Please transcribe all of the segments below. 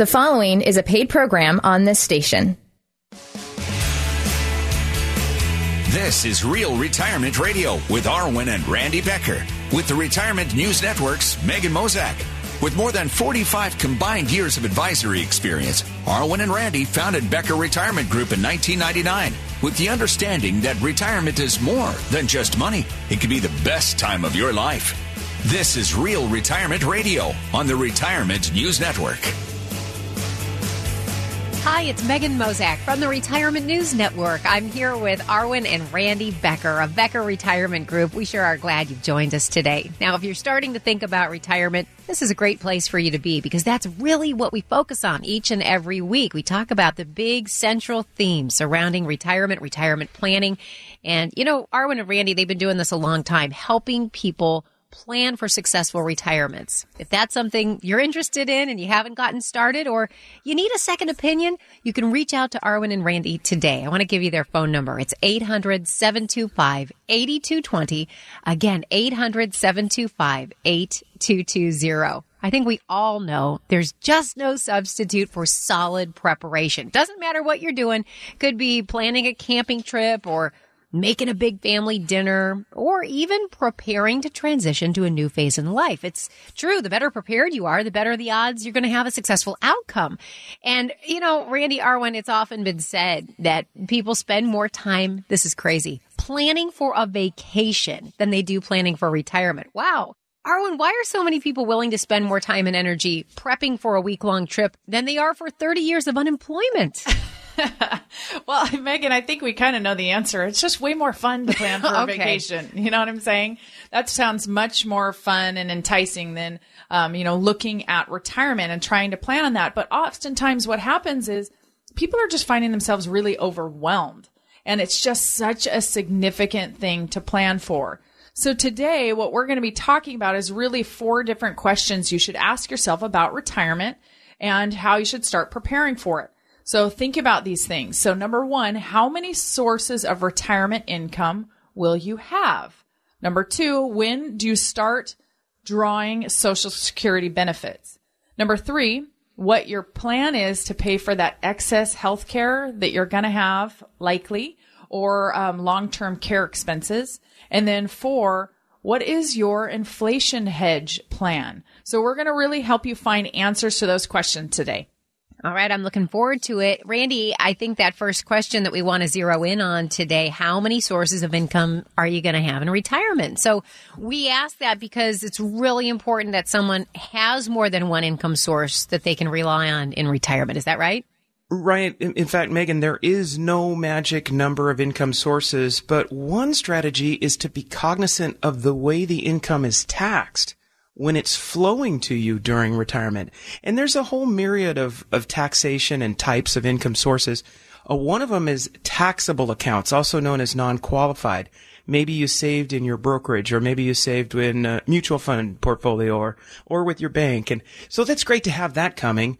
The following is a paid program on this station. This is Real Retirement Radio with Arwen and Randy Becker with the Retirement News Network's Megan Mozak. With more than 45 combined years of advisory experience, Arwen and Randy founded Becker Retirement Group in 1999 with the understanding that retirement is more than just money. It can be the best time of your life. This is Real Retirement Radio on the Retirement News Network. Hi, it's Megan Mozak from the Retirement News Network. I'm here with Arwen and Randy Becker of Becker Retirement Group. We sure are glad you've joined us today. Now, if you're starting to think about retirement, this is a great place for you to be because that's really what we focus on each and every week. We talk about the big central themes surrounding retirement, retirement planning. And, you know, Arwen and Randy, they've been doing this a long time, helping people plan for successful retirements. If that's something you're interested in and you haven't gotten started or you need a second opinion, you can reach out to Arwen and Randy today. I want to give you their phone number. It's 800 725 8220. Again, 800 725 8220. I think we all know there's just no substitute for solid preparation. Doesn't matter what you're doing. Could be planning a camping trip or making a big family dinner, or even preparing to transition to a new phase in life. It's true. The better prepared you are, the better the odds you're going to have a successful outcome. And, you know, Randy Arwen, it's often been said that people spend more time, this is crazy, planning for a vacation than they do planning for retirement. Wow. Arwen, why are so many people willing to spend more time and energy prepping for a week long trip than they are for 30 years of unemployment? well, Megan, I think we kind of know the answer. It's just way more fun to plan for a Okay. vacation. You know what I'm saying? That sounds much more fun and enticing than, um, you know, looking at retirement and trying to plan on that. But oftentimes what happens is people are just finding themselves really overwhelmed. And it's just such a significant thing to plan for. So today, what we're going to be talking about is really four different questions you should ask yourself about retirement and how you should start preparing for it. So think about these things. So number one, how many sources of retirement income will you have? Number two, when do you start drawing social security benefits? Number three, what your plan is to pay for that excess health care that you're going to have likely or um, long-term care expenses. And then four, what is your inflation hedge plan? So we're going to really help you find answers to those questions today. All right, I'm looking forward to it. Randy, I think that first question that we want to zero in on today, how many sources of income are you going to have in retirement? So we ask that because it's really important that someone has more than one income source that they can rely on in retirement. Is that right? Right. In, fact, Megan, there is no magic number of income sources, but one strategy is to be cognizant of the way the income is taxed when it's flowing to you during retirement. And there's a whole myriad of, of taxation and types of income sources. Uh, one of them is taxable accounts, also known as non-qualified. Maybe you saved in your brokerage or maybe you saved in a mutual fund portfolio or, or with your bank. And so that's great to have that coming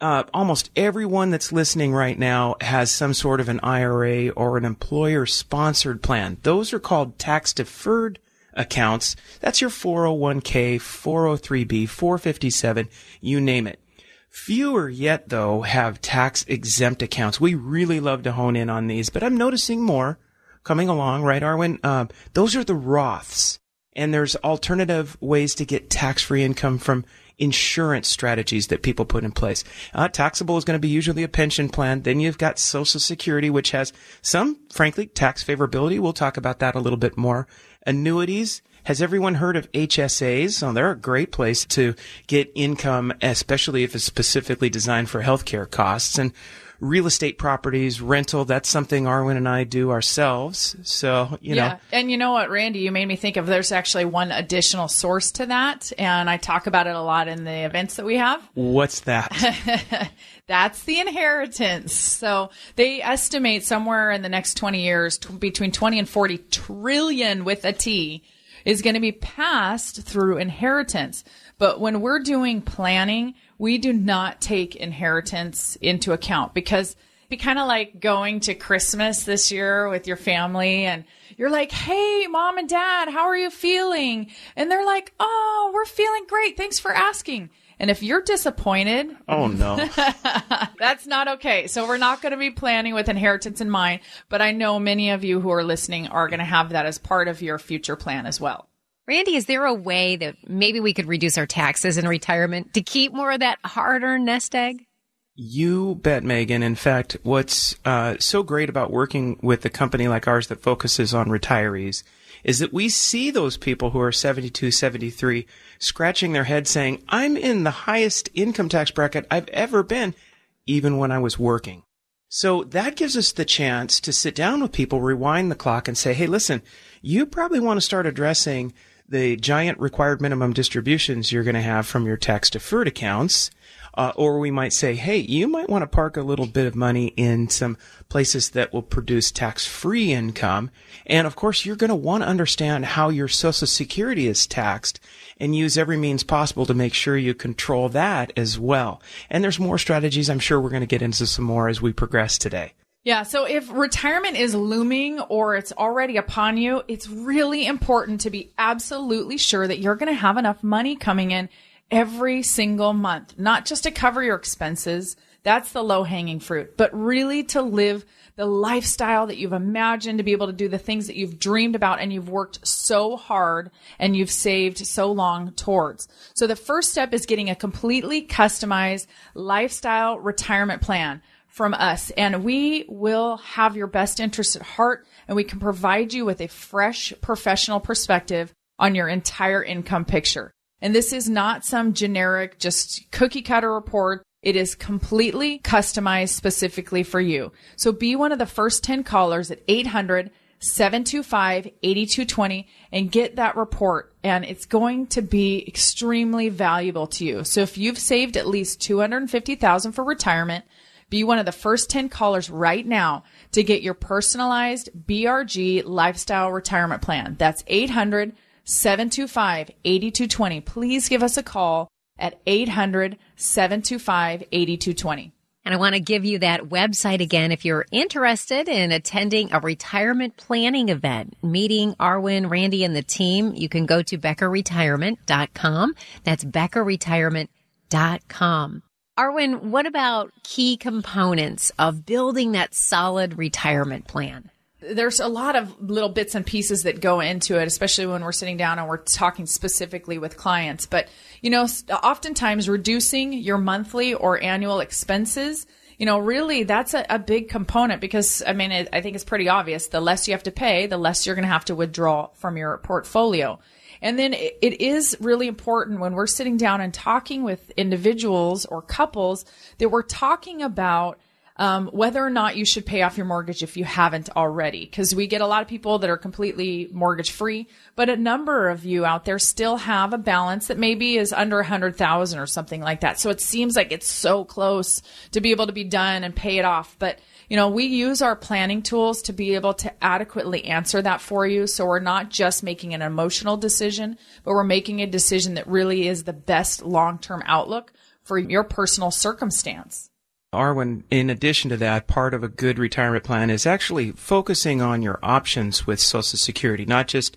uh, almost everyone that's listening right now has some sort of an IRA or an employer sponsored plan. Those are called tax deferred accounts. That's your 401k, 403b, 457, you name it. Fewer yet, though, have tax exempt accounts. We really love to hone in on these, but I'm noticing more coming along, right, Arwen? Uh, those are the Roths. And there's alternative ways to get tax free income from insurance strategies that people put in place. Uh, taxable is going to be usually a pension plan. Then you've got Social Security, which has some, frankly, tax favorability. We'll talk about that a little bit more. Annuities. Has everyone heard of HSAs? Oh, they're a great place to get income, especially if it's specifically designed for healthcare costs. And real estate properties, rental, that's something Arwen and I do ourselves. So, you know, And you know what, Randy, you made me think of there's actually one additional source to that. And I talk about it a lot in the events that we have. what's that? That's the inheritance. So they estimate somewhere in the next 20 years, t- between 20 and 40 trillion with a T is going to be passed through inheritance. But when we're doing planning, we do not take inheritance into account because it'd be kind of like going to Christmas this year with your family and you're like, Hey, mom and dad, how are you feeling? And they're like, Oh, we're feeling great. Thanks for asking. And if you're disappointed, Oh no. that's not okay. So we're not going to be planning with inheritance in mind, but I know many of you who are listening are going to have that as part of your future plan as well. Randy, is there a way that maybe we could reduce our taxes in retirement to keep more of that hard earned nest egg? You bet, Megan. In fact, what's uh, so great about working with a company like ours that focuses on retirees is that we see those people who are 72, 73 scratching their head saying, I'm in the highest income tax bracket I've ever been, even when I was working. So that gives us the chance to sit down with people, rewind the clock and say, Hey, listen, you probably want to start addressing the giant required minimum distributions you're going to have from your tax deferred accounts. Uh, or we might say, hey, you might want to park a little bit of money in some places that will produce tax-free income. And of course, you're going to want to understand how your social security is taxed and use every means possible to make sure you control that as well. And there's more strategies. I'm sure we're going to get into some more as we progress today. Yeah. So if retirement is looming or it's already upon you, it's really important to be absolutely sure that you're going to have enough money coming in every single month, not just to cover your expenses. That's the low hanging fruit, but really to live the lifestyle that you've imagined to be able to do the things that you've dreamed about and you've worked so hard and you've saved so long towards. So the first step is getting a completely customized lifestyle retirement plan from us and we will have your best interest at heart and we can provide you with a fresh professional perspective on your entire income picture. And this is not some generic, just cookie cutter report. It is completely customized specifically for you. So be one of the first 10 callers at 800 725 8220 and get that report. And it's going to be extremely valuable to you. So if you've saved at least 250,000 for retirement, be one of the first 10 callers right now to get your personalized BRG lifestyle retirement plan. That's 800 725 8220. Please give us a call at 800 725 8220. And I want to give you that website again if you're interested in attending a retirement planning event, meeting Arwen, Randy, and the team. You can go to beckerretirement.com. That's beckerretirement.com. Arwen, what about key components of building that solid retirement plan? there's a lot of little bits and pieces that go into it, especially when we're sitting down and we're talking specifically with clients. But, you know, oftentimes reducing your monthly or annual expenses, you know, really that's a, a big component because, I mean, it, I think it's pretty obvious. The less you have to pay, the less you're going to have to withdraw from your portfolio. And then it, is really important when we're sitting down and talking with individuals or couples that we're talking about um, whether or not you should pay off your mortgage if you haven't already. Because we get a lot of people that are completely mortgage free, but a number of you out there still have a balance that maybe is under a hundred thousand or something like that. So it seems like it's so close to be able to be done and pay it off, but you know, we use our planning tools to be able to adequately answer that for you. So we're not just making an emotional decision, but we're making a decision that really is the best long-term outlook for your personal circumstance. Arwen, in addition to that, part of a good retirement plan is actually focusing on your options with Social Security, not just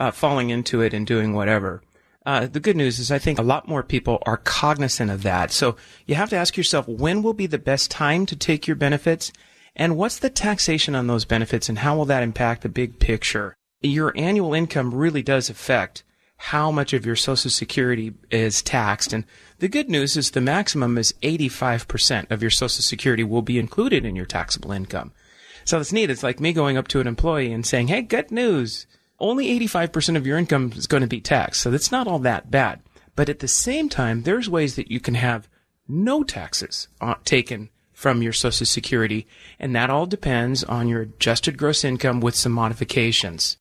uh, falling into it and doing whatever. Uh, the good news is I think a lot more people are cognizant of that. So you have to ask yourself, when will be the best time to take your benefits? And what's the taxation on those benefits and how will that impact the big picture? Your annual income really does affect how much of your Social Security is taxed. And the good news is the maximum is 85% of your Social Security will be included in your taxable income. So it's neat. It's like me going up to an employee and saying, Hey, good news. Only 85% of your income is going to be taxed. So that's not all that bad. But at the same time, there's ways that you can have no taxes uh, taken from your Social Security. And that all depends on your adjusted gross income with some modifications.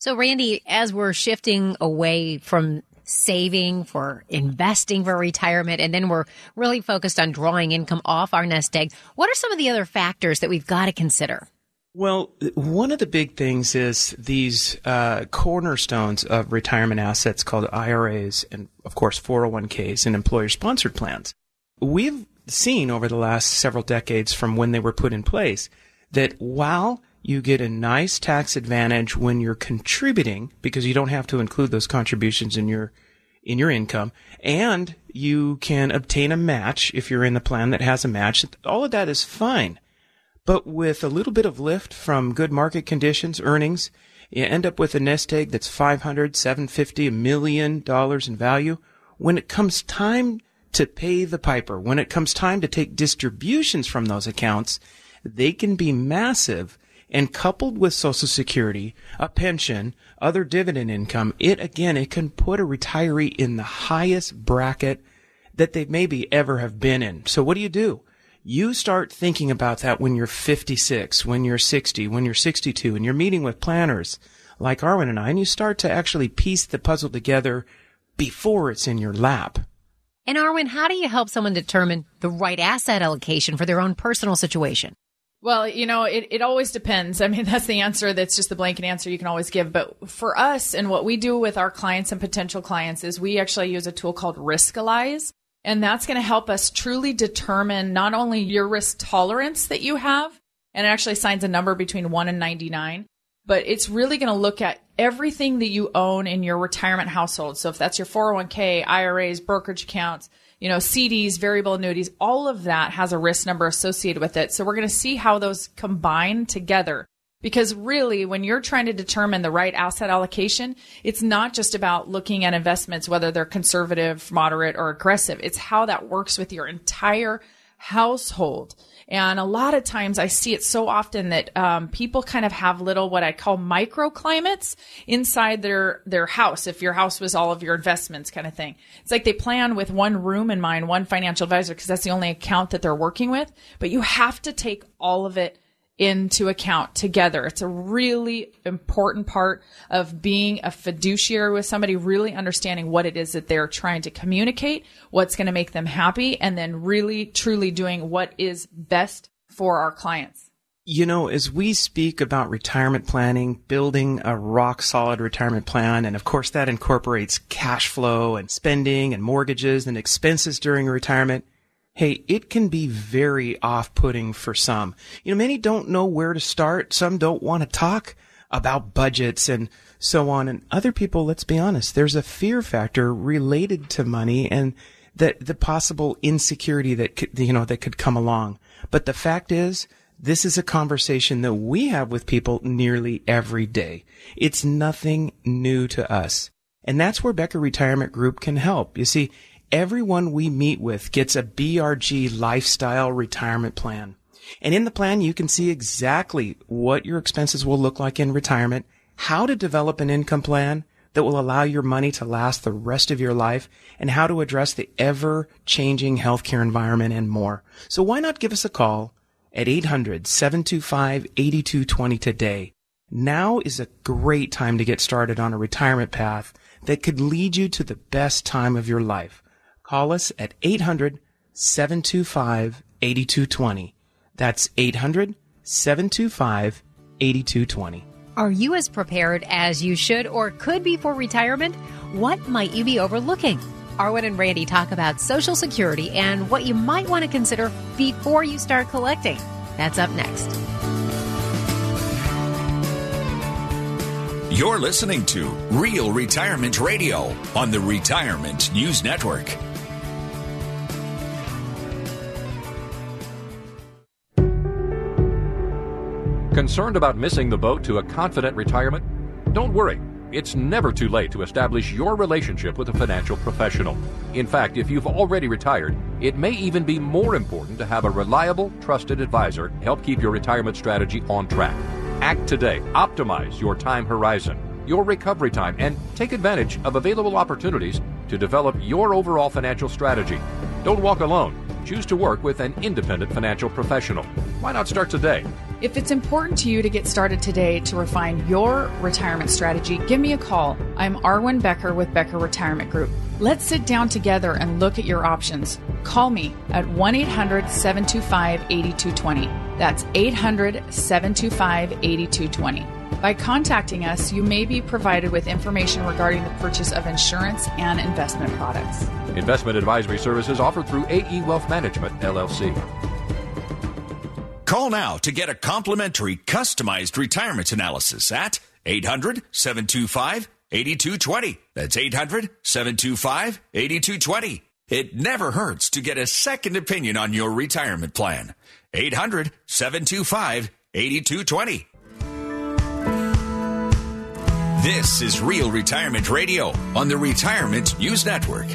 So, Randy, as we're shifting away from saving for investing for retirement, and then we're really focused on drawing income off our nest egg, what are some of the other factors that we've got to consider? Well, one of the big things is these uh, cornerstones of retirement assets called IRAs and, of course, 401ks and employer sponsored plans. We've seen over the last several decades from when they were put in place that while you get a nice tax advantage when you're contributing because you don't have to include those contributions in your in your income and you can obtain a match if you're in the plan that has a match. All of that is fine. But with a little bit of lift from good market conditions, earnings, you end up with a nest egg that's 500, 750, a million dollars in value. When it comes time to pay the piper, when it comes time to take distributions from those accounts, they can be massive and coupled with social security, a pension, other dividend income, it again, it can put a retiree in the highest bracket that they maybe ever have been in. So what do you do? You start thinking about that when you're 56, when you're 60, when you're 62, and you're meeting with planners like Arwen and I, and you start to actually piece the puzzle together before it's in your lap. And Arwen, how do you help someone determine the right asset allocation for their own personal situation? Well, you know, it, it always depends. I mean, that's the answer. That's just the blanket answer you can always give. But for us and what we do with our clients and potential clients is we actually use a tool called Riskalyze. And that's going to help us truly determine not only your risk tolerance that you have, and it actually assigns a number between 1 and 99, but it's really going to look at everything that you own in your retirement household. So if that's your 401k, IRAs, brokerage accounts, you know, CDs, variable annuities, all of that has a risk number associated with it. So we're going to see how those combine together. Because really, when you're trying to determine the right asset allocation, it's not just about looking at investments, whether they're conservative, moderate, or aggressive. It's how that works with your entire household. And a lot of times I see it so often that um, people kind of have little what I call microclimates inside their their house. If your house was all of your investments, kind of thing. It's like they plan with one room in mind, one financial advisor, because that's the only account that they're working with. But you have to take all of it into account together. It's a really important part of being a fiduciary with somebody, really understanding what it is that they're trying to communicate, what's going to make them happy, and then really truly doing what is best for our clients. You know, as we speak about retirement planning, building a rock solid retirement plan, and of course that incorporates cash flow and spending and mortgages and expenses during retirement hey, it can be very off-putting for some. You know, many don't know where to start. Some don't want to talk about budgets and so on. And other people, let's be honest, there's a fear factor related to money and that the possible insecurity that could, you know, that could come along. But the fact is, this is a conversation that we have with people nearly every day. It's nothing new to us. And that's where Becker Retirement Group can help. You see, everyone we meet with gets a BRG lifestyle retirement plan. And in the plan, you can see exactly what your expenses will look like in retirement, how to develop an income plan that will allow your money to last the rest of your life, and how to address the ever changing healthcare environment and more. So why not give us a call at 800-725-8220 today? Now is a great time to get started on a retirement path that could lead you to the best time of your life. Call us at 800 725 8220. That's 800 725 8220. Are you as prepared as you should or could be for retirement? What might you be overlooking? Arwen and Randy talk about Social Security and what you might want to consider before you start collecting. That's up next. You're listening to Real Retirement Radio on the Retirement News Network. Concerned about missing the boat to a confident retirement? Don't worry. It's never too late to establish your relationship with a financial professional. In fact, if you've already retired, it may even be more important to have a reliable, trusted advisor help keep your retirement strategy on track. Act today. Optimize your time horizon, your recovery time, and take advantage of available opportunities to develop your overall financial strategy. Don't walk alone. Choose to work with an independent financial professional. Why not start today? If it's important to you to get started today to refine your retirement strategy, give me a call. I'm Arwen Becker with Becker Retirement Group. Let's sit down together and look at your options. Call me at 1 800 725 8220. That's 800 725 8220. By contacting us, you may be provided with information regarding the purchase of insurance and investment products. Investment advisory services offered through AE Wealth Management, LLC. Call now to get a complimentary customized retirement analysis at 800 725 8220. That's 800 725 8220. It never hurts to get a second opinion on your retirement plan. 800 725 8220. This is Real Retirement Radio on the Retirement News Network.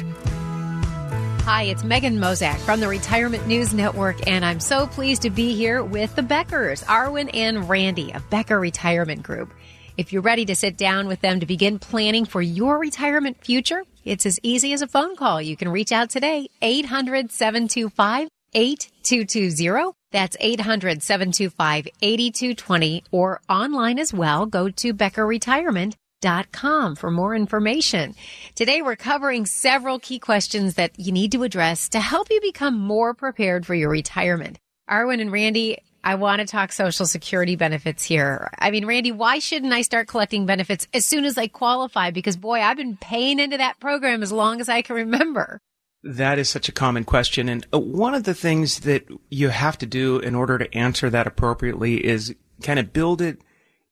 Hi, it's Megan Mozak from the Retirement News Network, and I'm so pleased to be here with the Beckers, Arwen and Randy of Becker Retirement Group. If you're ready to sit down with them to begin planning for your retirement future, it's as easy as a phone call. You can reach out today, 800 725 8220. That's 800 725 8220 or online as well. Go to beckerretirement.com for more information. Today we're covering several key questions that you need to address to help you become more prepared for your retirement. Arwen and Randy, I want to talk Social Security benefits here. I mean, Randy, why shouldn't I start collecting benefits as soon as I qualify? Because boy, I've been paying into that program as long as I can remember. That is such a common question. And uh, one of the things that you have to do in order to answer that appropriately is kind of build it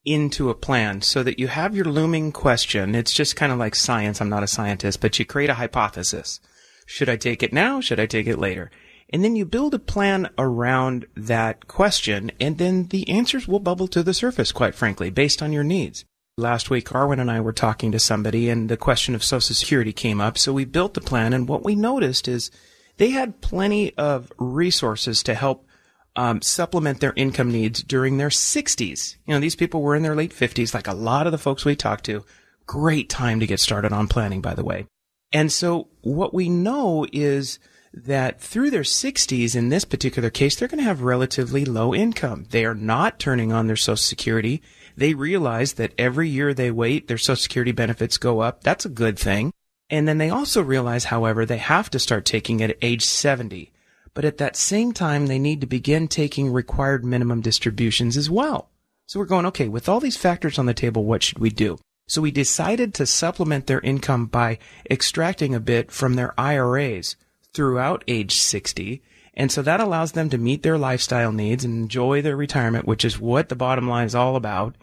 into a plan so that you have your looming question. It's just kind of like science. I'm not a scientist, but you create a hypothesis. Should I take it now? Should I take it later? And then you build a plan around that question, and then the answers will bubble to the surface, quite frankly, based on your needs. Last week, Arwen and I were talking to somebody, and the question of Social Security came up. So we built the plan, and what we noticed is they had plenty of resources to help um, supplement their income needs during their 60s. You know, these people were in their late 50s, like a lot of the folks we talked to. Great time to get started on planning, by the way. And so what we know is that through their 60s, in this particular case, they're going to have relatively low income. They are not turning on their Social Security. They realize that every year they wait, their Social Security benefits go up. That's a good thing. And then they also realize, however, they have to start taking it at age 70. But at that same time, they need to begin taking required minimum distributions as well. So we're going, okay, with all these factors on the table, what should we do? So we decided to supplement their income by extracting a bit from their IRAs throughout age 60. And so that allows them to meet their lifestyle needs and enjoy their retirement, which is what the bottom line is all about.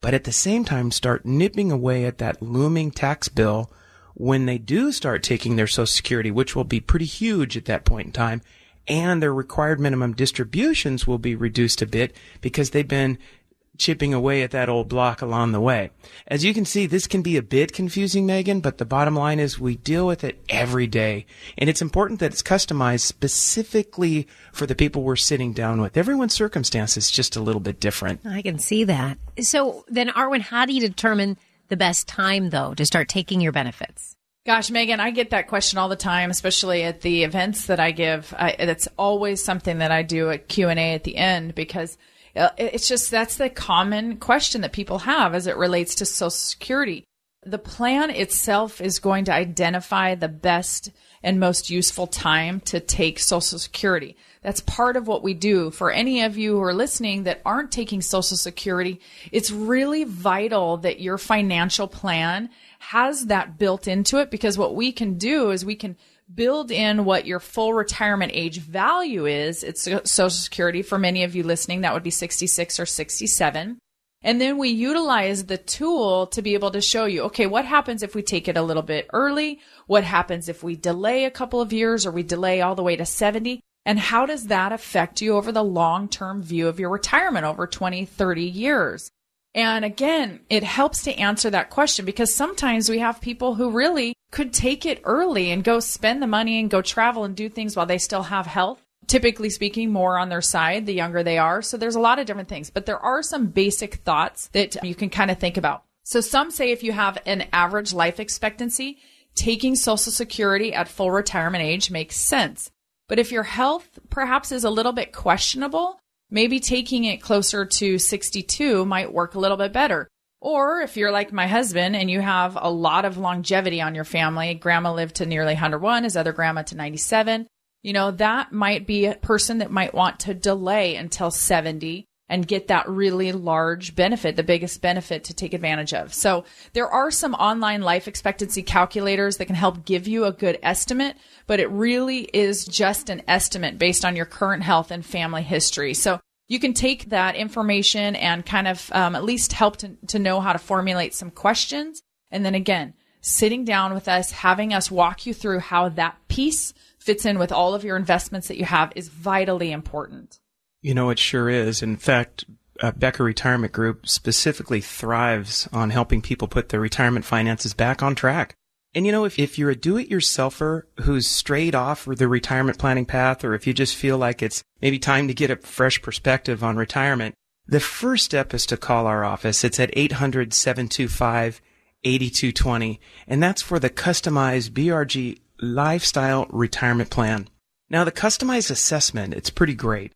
But at the same time, start nipping away at that looming tax bill when they do start taking their Social Security, which will be pretty huge at that point in time. And their required minimum distributions will be reduced a bit because they've been chipping away at that old block along the way. As you can see, this can be a bit confusing, Megan, but the bottom line is we deal with it every day. And it's important that it's customized specifically for the people we're sitting down with. Everyone's circumstance is just a little bit different. I can see that. So then, Arwen, how do you determine the best time, though, to start taking your benefits? Gosh, Megan, I get that question all the time, especially at the events that I give. I, it's always something that I do at Q and A at the end because Uh, it's just that's the common question that people have as it relates to Social Security. The plan itself is going to identify the best and most useful time to take Social Security. That's part of what we do. For any of you who are listening that aren't taking Social Security, it's really vital that your financial plan has that built into it because what we can do is we can build in what your full retirement age value is. It's Social Security for many of you listening. That would be 66 or 67. And then we utilize the tool to be able to show you, okay, what happens if we take it a little bit early? What happens if we delay a couple of years or we delay all the way to 70? And how does that affect you over the long term view of your retirement over 20, 30 years? And again, it helps to answer that question because sometimes we have people who really could take it early and go spend the money and go travel and do things while they still have health. Typically speaking, more on their side the younger they are. So there's a lot of different things, but there are some basic thoughts that you can kind of think about. So some say if you have an average life expectancy, taking social security at full retirement age makes sense. But if your health perhaps is a little bit questionable, maybe taking it closer to 62 might work a little bit better. Or if you're like my husband and you have a lot of longevity on your family, grandma lived to nearly 101, his other grandma to 97, you know, that might be a person that might want to delay until 70 and get that really large benefit, the biggest benefit to take advantage of. So there are some online life expectancy calculators that can help give you a good estimate, but it really is just an estimate based on your current health and family history. So you can take that information and kind of um, at least help to, to know how to formulate some questions And then again, sitting down with us, having us walk you through how that piece fits in with all of your investments that you have is vitally important. You know, it sure is. In fact, uh, Becker Retirement Group specifically thrives on helping people put their retirement finances back on track. And you know, if, if you're a do-it-yourselfer who's strayed off the retirement planning path, or if you just feel like it's maybe time to get a fresh perspective on retirement, the first step is to call our office. It's at 800-725-8220. And that's for the customized BRG lifestyle retirement plan. Now, the customized assessment, it's pretty great.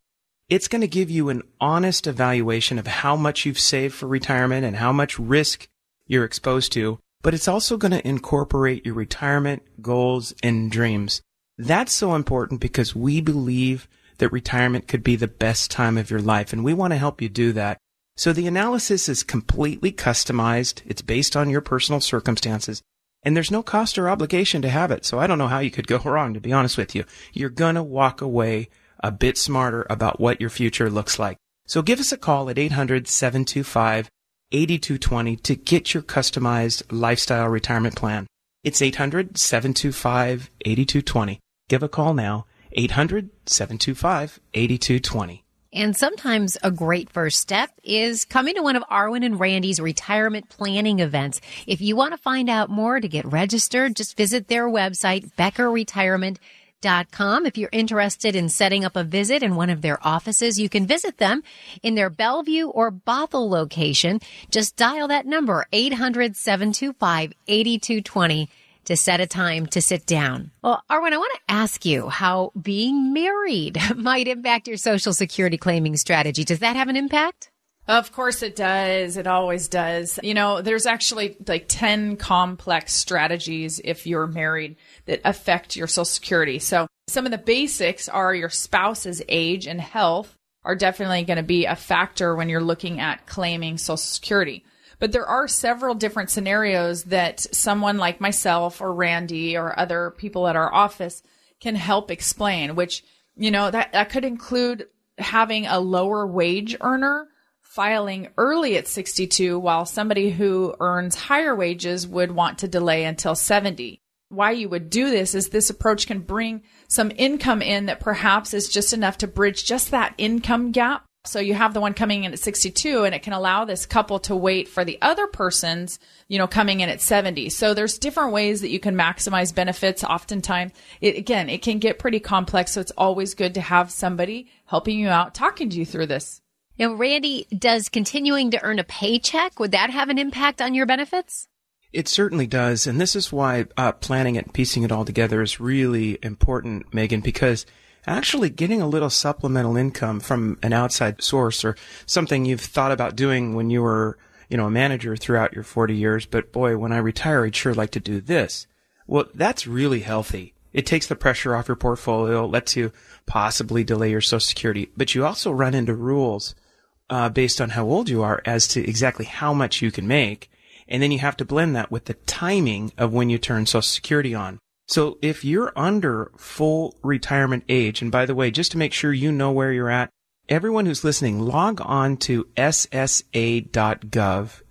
It's going to give you an honest evaluation of how much you've saved for retirement and how much risk you're exposed to, but it's also going to incorporate your retirement goals and dreams. That's so important because we believe that retirement could be the best time of your life and we want to help you do that. So the analysis is completely customized. It's based on your personal circumstances and there's no cost or obligation to have it. So I don't know how you could go wrong, to be honest with you. You're going to walk away a bit smarter about what your future looks like. So give us a call at 800-725-8220 to get your customized lifestyle retirement plan. It's 800-725-8220. Give a call now. 800-725-8220. And sometimes a great first step is coming to one of Arwen and Randy's retirement planning events. If you want to find out more to get registered, just visit their website, beckerretirement.com. If you're interested in setting up a visit in one of their offices, you can visit them in their Bellevue or Bothell location. Just dial that number, 800-725-8220 to set a time to sit down. Well, Arwen, I want to ask you how being married might impact your social security claiming strategy. Does that have an impact? Of course it does. It always does. You know, there's actually like 10 complex strategies if you're married that affect your social security. So some of the basics are your spouse's age and health are definitely going to be a factor when you're looking at claiming social security. But there are several different scenarios that someone like myself or Randy or other people at our office can help explain, which, you know, that, that could include having a lower wage earner filing early at 62 while somebody who earns higher wages would want to delay until 70. Why you would do this is this approach can bring some income in that perhaps is just enough to bridge just that income gap so you have the one coming in at 62 and it can allow this couple to wait for the other person's, you know, coming in at 70. So there's different ways that you can maximize benefits. Oftentimes, it, again, it can get pretty complex. So it's always good to have somebody helping you out, talking to you through this. Now, Randy, does continuing to earn a paycheck, would that have an impact on your benefits? It certainly does. And this is why uh, planning it and piecing it all together is really important, Megan, because actually getting a little supplemental income from an outside source or something you've thought about doing when you were, you know, a manager throughout your 40 years. But boy, when I retire, I'd sure like to do this. Well, that's really healthy. It takes the pressure off your portfolio, lets you possibly delay your social security, but you also run into rules uh, based on how old you are as to exactly how much you can make. And then you have to blend that with the timing of when you turn social security on. So if you're under full retirement age, and by the way, just to make sure you know where you're at, everyone who's listening, log on to ssa.gov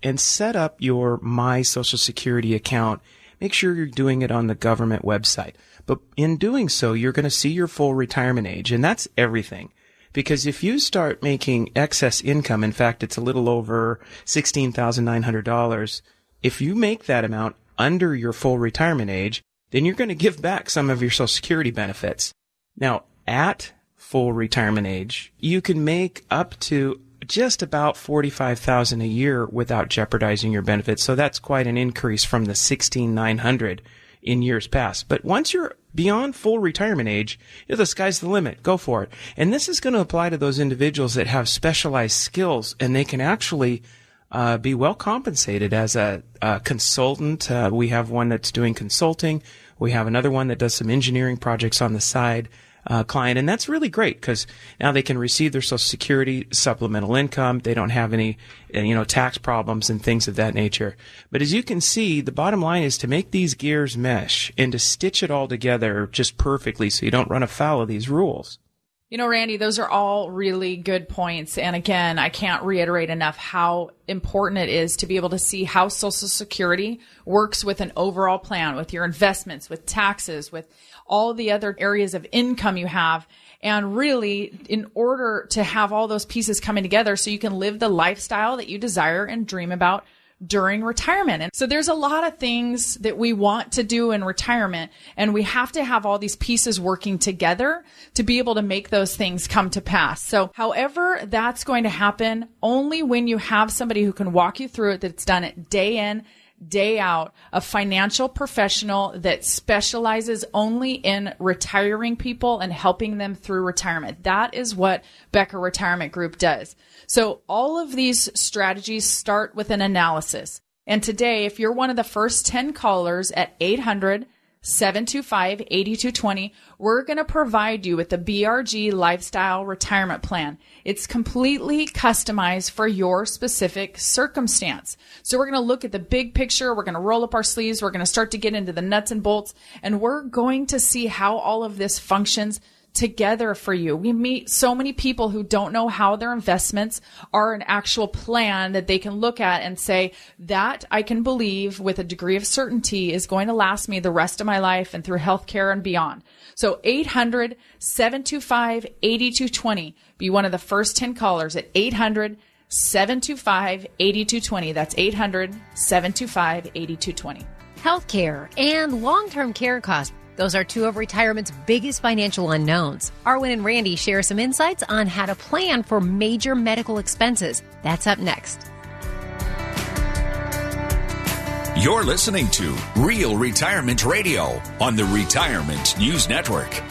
and set up your My Social Security account. Make sure you're doing it on the government website. But in doing so, you're going to see your full retirement age, and that's everything. Because if you start making excess income, in fact, it's a little over $16,900. If you make that amount under your full retirement age, then you're going to give back some of your social security benefits. Now, at full retirement age, you can make up to just about 45,000 a year without jeopardizing your benefits. So that's quite an increase from the 16,900 in years past. But once you're beyond full retirement age, you know, the sky's the limit. Go for it. And this is going to apply to those individuals that have specialized skills and they can actually uh, be well compensated as a, a consultant. Uh, we have one that's doing consulting. We have another one that does some engineering projects on the side. Uh, client, and that's really great because now they can receive their Social Security supplemental income. They don't have any, uh, you know, tax problems and things of that nature. But as you can see, the bottom line is to make these gears mesh and to stitch it all together just perfectly so you don't run afoul of these rules. You know, Randy, those are all really good points. And again, I can't reiterate enough how important it is to be able to see how Social Security works with an overall plan, with your investments, with taxes, with all the other areas of income you have. And really, in order to have all those pieces coming together so you can live the lifestyle that you desire and dream about during retirement. And so there's a lot of things that we want to do in retirement and we have to have all these pieces working together to be able to make those things come to pass. So however that's going to happen, only when you have somebody who can walk you through it that's done it day in, day out, a financial professional that specializes only in retiring people and helping them through retirement. That is what Becker Retirement Group does. So all of these strategies start with an analysis. And today, if you're one of the first 10 callers at 800 725 8220, we're going to provide you with the BRG Lifestyle Retirement Plan. It's completely customized for your specific circumstance. So we're going to look at the big picture. We're going to roll up our sleeves. We're going to start to get into the nuts and bolts and we're going to see how all of this functions together for you. We meet so many people who don't know how their investments are an actual plan that they can look at and say, that I can believe with a degree of certainty is going to last me the rest of my life and through healthcare and beyond. So 800 725 8220. Be one of the first 10 callers at 800 725 8220. That's 800 725 8220. Healthcare and long term care costs those are two of retirement's biggest financial unknowns. Arwen and Randy share some insights on how to plan for major medical expenses. That's up next. You're listening to Real Retirement Radio on the Retirement News Network.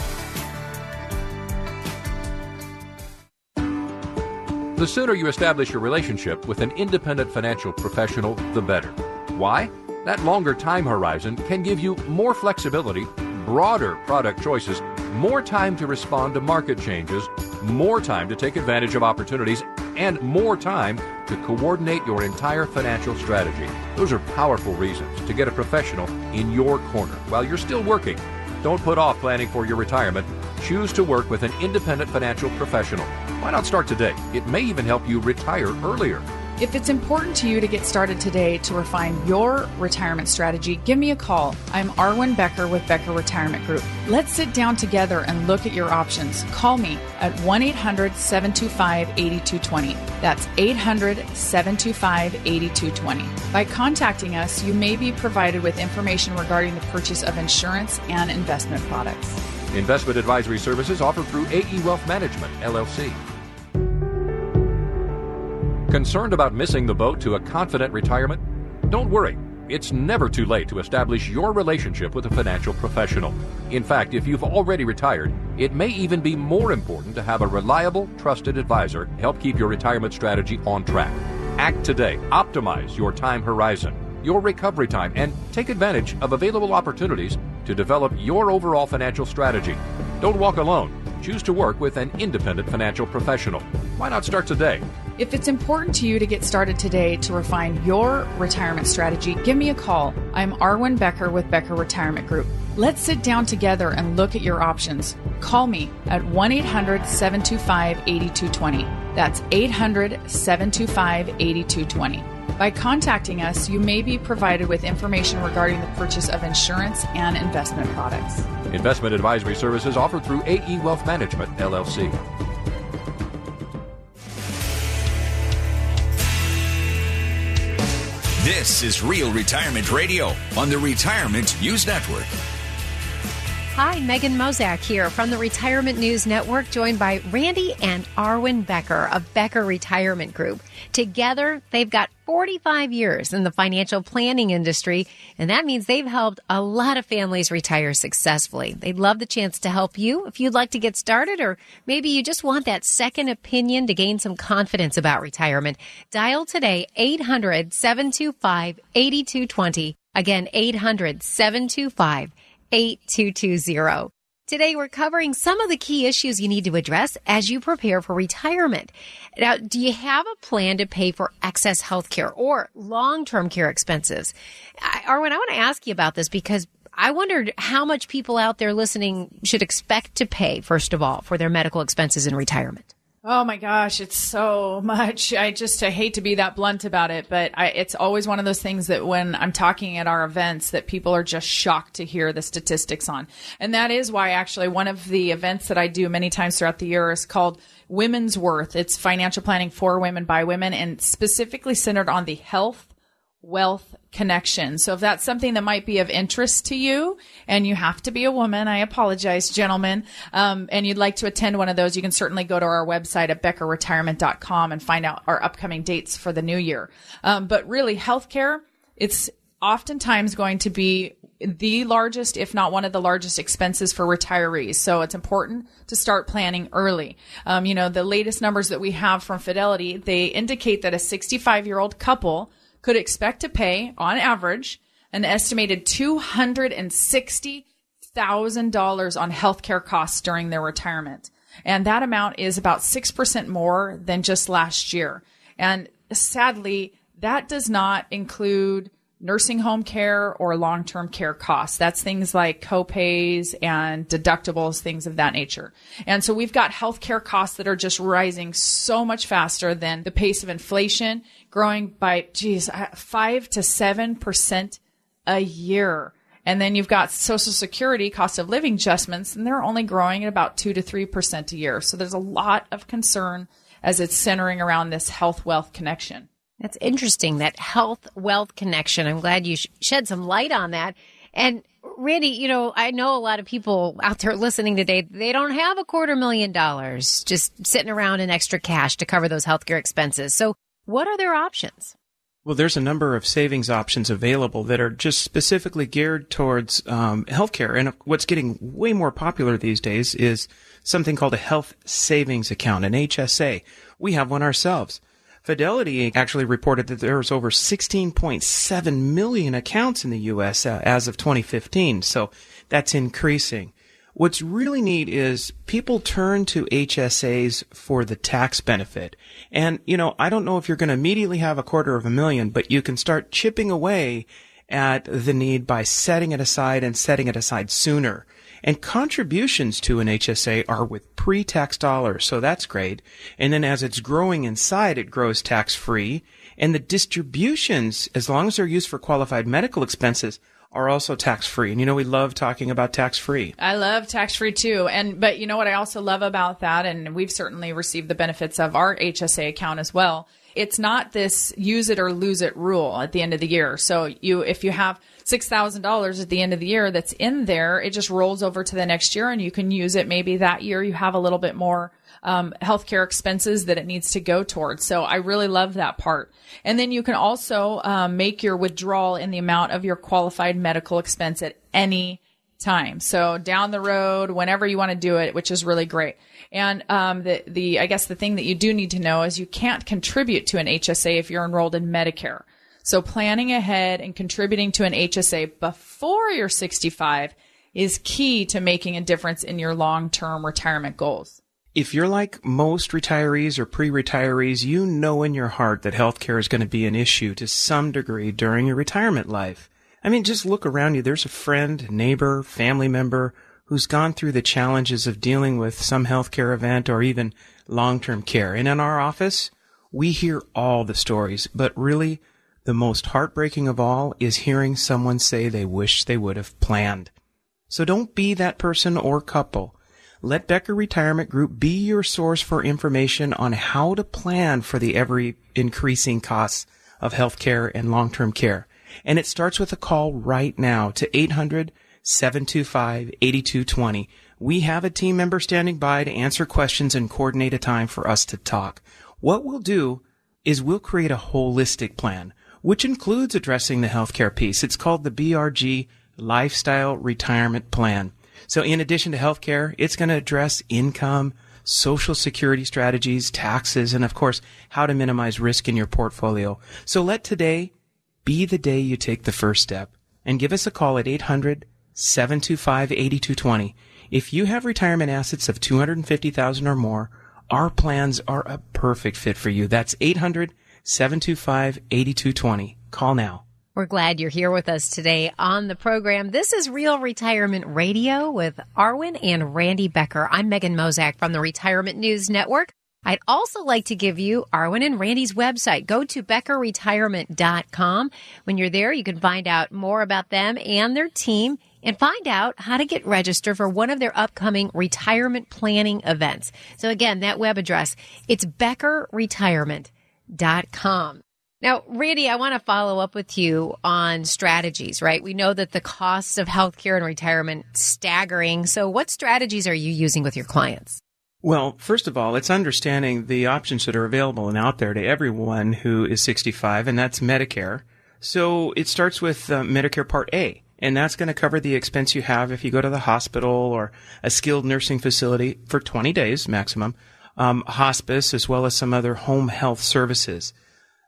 The sooner you establish your relationship with an independent financial professional, the better. Why? That longer time horizon can give you more flexibility broader product choices, more time to respond to market changes, more time to take advantage of opportunities, and more time to coordinate your entire financial strategy. Those are powerful reasons to get a professional in your corner while you're still working. Don't put off planning for your retirement. Choose to work with an independent financial professional. Why not start today? It may even help you retire earlier. If it's important to you to get started today to refine your retirement strategy, give me a call. I'm Arwen Becker with Becker Retirement Group. Let's sit down together and look at your options. Call me at 1 800 725 8220. That's 800 725 8220. By contacting us, you may be provided with information regarding the purchase of insurance and investment products. Investment advisory services offered through AE Wealth Management, LLC. Concerned about missing the boat to a confident retirement? Don't worry. It's never too late to establish your relationship with a financial professional. In fact, if you've already retired, it may even be more important to have a reliable, trusted advisor help keep your retirement strategy on track. Act today. Optimize your time horizon, your recovery time, and take advantage of available opportunities to develop your overall financial strategy. Don't walk alone. Choose to work with an independent financial professional. Why not start today? If it's important to you to get started today to refine your retirement strategy, give me a call. I'm Arwen Becker with Becker Retirement Group. Let's sit down together and look at your options. Call me at 1 800 725 8220. That's 800 725 8220. By contacting us, you may be provided with information regarding the purchase of insurance and investment products. Investment advisory services offered through AE Wealth Management, LLC. This is Real Retirement Radio on the Retirement News Network. Hi, Megan Mozak here from the Retirement News Network, joined by Randy and Arwen Becker of Becker Retirement Group. Together, they've got 45 years in the financial planning industry, and that means they've helped a lot of families retire successfully. They'd love the chance to help you if you'd like to get started, or maybe you just want that second opinion to gain some confidence about retirement. Dial today 800 725 8220. Again, 800 725 8220. Today, we're covering some of the key issues you need to address as you prepare for retirement. Now, do you have a plan to pay for excess health care or long-term care expenses? I, Arwen, I want to ask you about this because I wondered how much people out there listening should expect to pay, first of all, for their medical expenses in retirement. Oh my gosh, it's so much. I just I hate to be that blunt about it, but I, it's always one of those things that when I'm talking at our events that people are just shocked to hear the statistics on. And that is why actually one of the events that I do many times throughout the year is called Women's Worth. It's financial planning for women by women and specifically centered on the health wealth connection. So if that's something that might be of interest to you and you have to be a woman, I apologize, gentlemen, um, and you'd like to attend one of those, you can certainly go to our website at beckerretirement.com and find out our upcoming dates for the new year. Um, but really healthcare, it's oftentimes going to be the largest, if not one of the largest expenses for retirees. So it's important to start planning early. Um, you know, the latest numbers that we have from Fidelity, they indicate that a 65 year old couple could expect to pay, on average, an estimated $260,000 on healthcare costs during their retirement. And that amount is about 6% more than just last year. And sadly, that does not include nursing home care or long-term care costs. That's things like copays and deductibles, things of that nature. And so we've got healthcare costs that are just rising so much faster than the pace of inflation, growing by, geez, uh, five to seven percent a year. And then you've got social security cost of living adjustments, and they're only growing at about two to three percent a year. So there's a lot of concern as it's centering around this health wealth connection. That's interesting, that health wealth connection. I'm glad you shed some light on that. And Randy, you know, I know a lot of people out there listening today, they don't have a quarter million dollars just sitting around in extra cash to cover those healthcare expenses. So what are their options? Well, there's a number of savings options available that are just specifically geared towards um, healthcare. And what's getting way more popular these days is something called a health savings account, an HSA. We have one ourselves. Fidelity actually reported that there was over 16.7 million accounts in the U.S. Uh, as of 2015. So that's increasing. What's really neat is people turn to HSAs for the tax benefit. And, you know, I don't know if you're going to immediately have a quarter of a million, but you can start chipping away at the need by setting it aside and setting it aside sooner. And contributions to an HSA are with pre-tax dollars, so that's great. And then as it's growing inside, it grows tax-free. And the distributions, as long as they're used for qualified medical expenses, are also tax free. And you know, we love talking about tax free. I love tax free too. And, but you know what I also love about that, and we've certainly received the benefits of our HSA account as well. It's not this use it or lose it rule at the end of the year. So you, if you have $6,000 at the end of the year that's in there, it just rolls over to the next year and you can use it. Maybe that year you have a little bit more um, healthcare expenses that it needs to go towards. So I really love that part. And then you can also um, make your withdrawal in the amount of your qualified medical expense at any time. So down the road, whenever you want to do it, which is really great. And um, the the I guess the thing that you do need to know is you can't contribute to an HSA if you're enrolled in Medicare. So planning ahead and contributing to an HSA before you're 65 is key to making a difference in your long-term retirement goals. If you're like most retirees or pre-retirees, you know in your heart that healthcare is going to be an issue to some degree during your retirement life. I mean, just look around you. There's a friend, neighbor, family member who's gone through the challenges of dealing with some healthcare event or even long-term care. And in our office, we hear all the stories, but really the most heartbreaking of all is hearing someone say they wish they would have planned. So don't be that person or couple. Let Becker Retirement Group be your source for information on how to plan for the ever increasing costs of healthcare and long-term care. And it starts with a call right now to 800 725 8220. We have a team member standing by to answer questions and coordinate a time for us to talk. What we'll do is we'll create a holistic plan which includes addressing the healthcare piece. It's called the BRG Lifestyle Retirement Plan. So in addition to healthcare, it's going to address income, social security strategies, taxes, and of course, how to minimize risk in your portfolio. So let today be the day you take the first step and give us a call at 800 725 8220. If you have retirement assets of 250,000 or more, our plans are a perfect fit for you. That's 800 725 8220. Call now. We're glad you're here with us today on the program. This is Real Retirement Radio with Arwen and Randy Becker. I'm Megan Mozak from the Retirement News Network. I'd also like to give you Arwen and Randy's website. Go to beckerretirement.com. When you're there, you can find out more about them and their team and find out how to get registered for one of their upcoming retirement planning events. So again, that web address, it's beckerretirement.com. Now, Randy, I want to follow up with you on strategies, right? We know that the costs of healthcare and retirement staggering. So what strategies are you using with your clients? Well, first of all, it's understanding the options that are available and out there to everyone who is 65, and that's Medicare. So it starts with uh, Medicare Part A, and that's going to cover the expense you have if you go to the hospital or a skilled nursing facility for 20 days maximum, um, hospice, as well as some other home health services.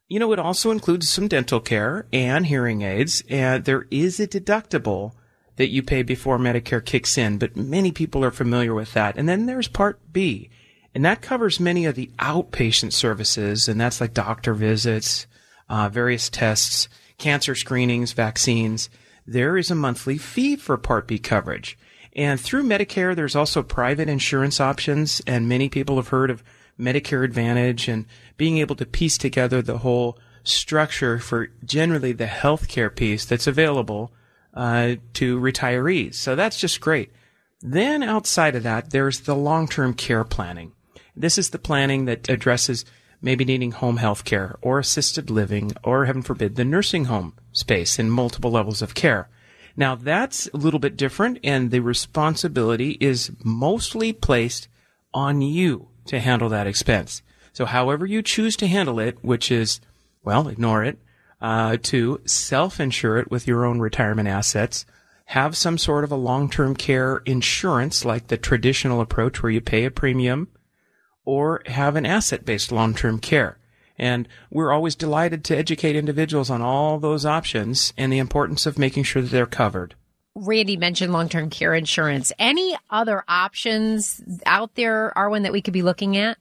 You know, it also includes some dental care and hearing aids, and there is a deductible that you pay before Medicare kicks in, but many people are familiar with that. And then there's Part B, and that covers many of the outpatient services, and that's like doctor visits, uh, various tests, cancer screenings, vaccines. There is a monthly fee for Part B coverage. And through Medicare, there's also private insurance options, and many people have heard of Medicare Advantage and being able to piece together the whole structure for generally the healthcare piece that's available uh, to retirees. So that's just great. Then outside of that, there's the long-term care planning. This is the planning that addresses maybe needing home health care or assisted living or heaven forbid the nursing home space in multiple levels of care. Now that's a little bit different and the responsibility is mostly placed on you to handle that expense. So however you choose to handle it, which is, well, ignore it, uh, to self-insure it with your own retirement assets, have some sort of a long-term care insurance like the traditional approach where you pay a premium, or have an asset-based long-term care. And we're always delighted to educate individuals on all those options and the importance of making sure that they're covered. Randy mentioned long-term care insurance. Any other options out there, Arwen, that we could be looking at?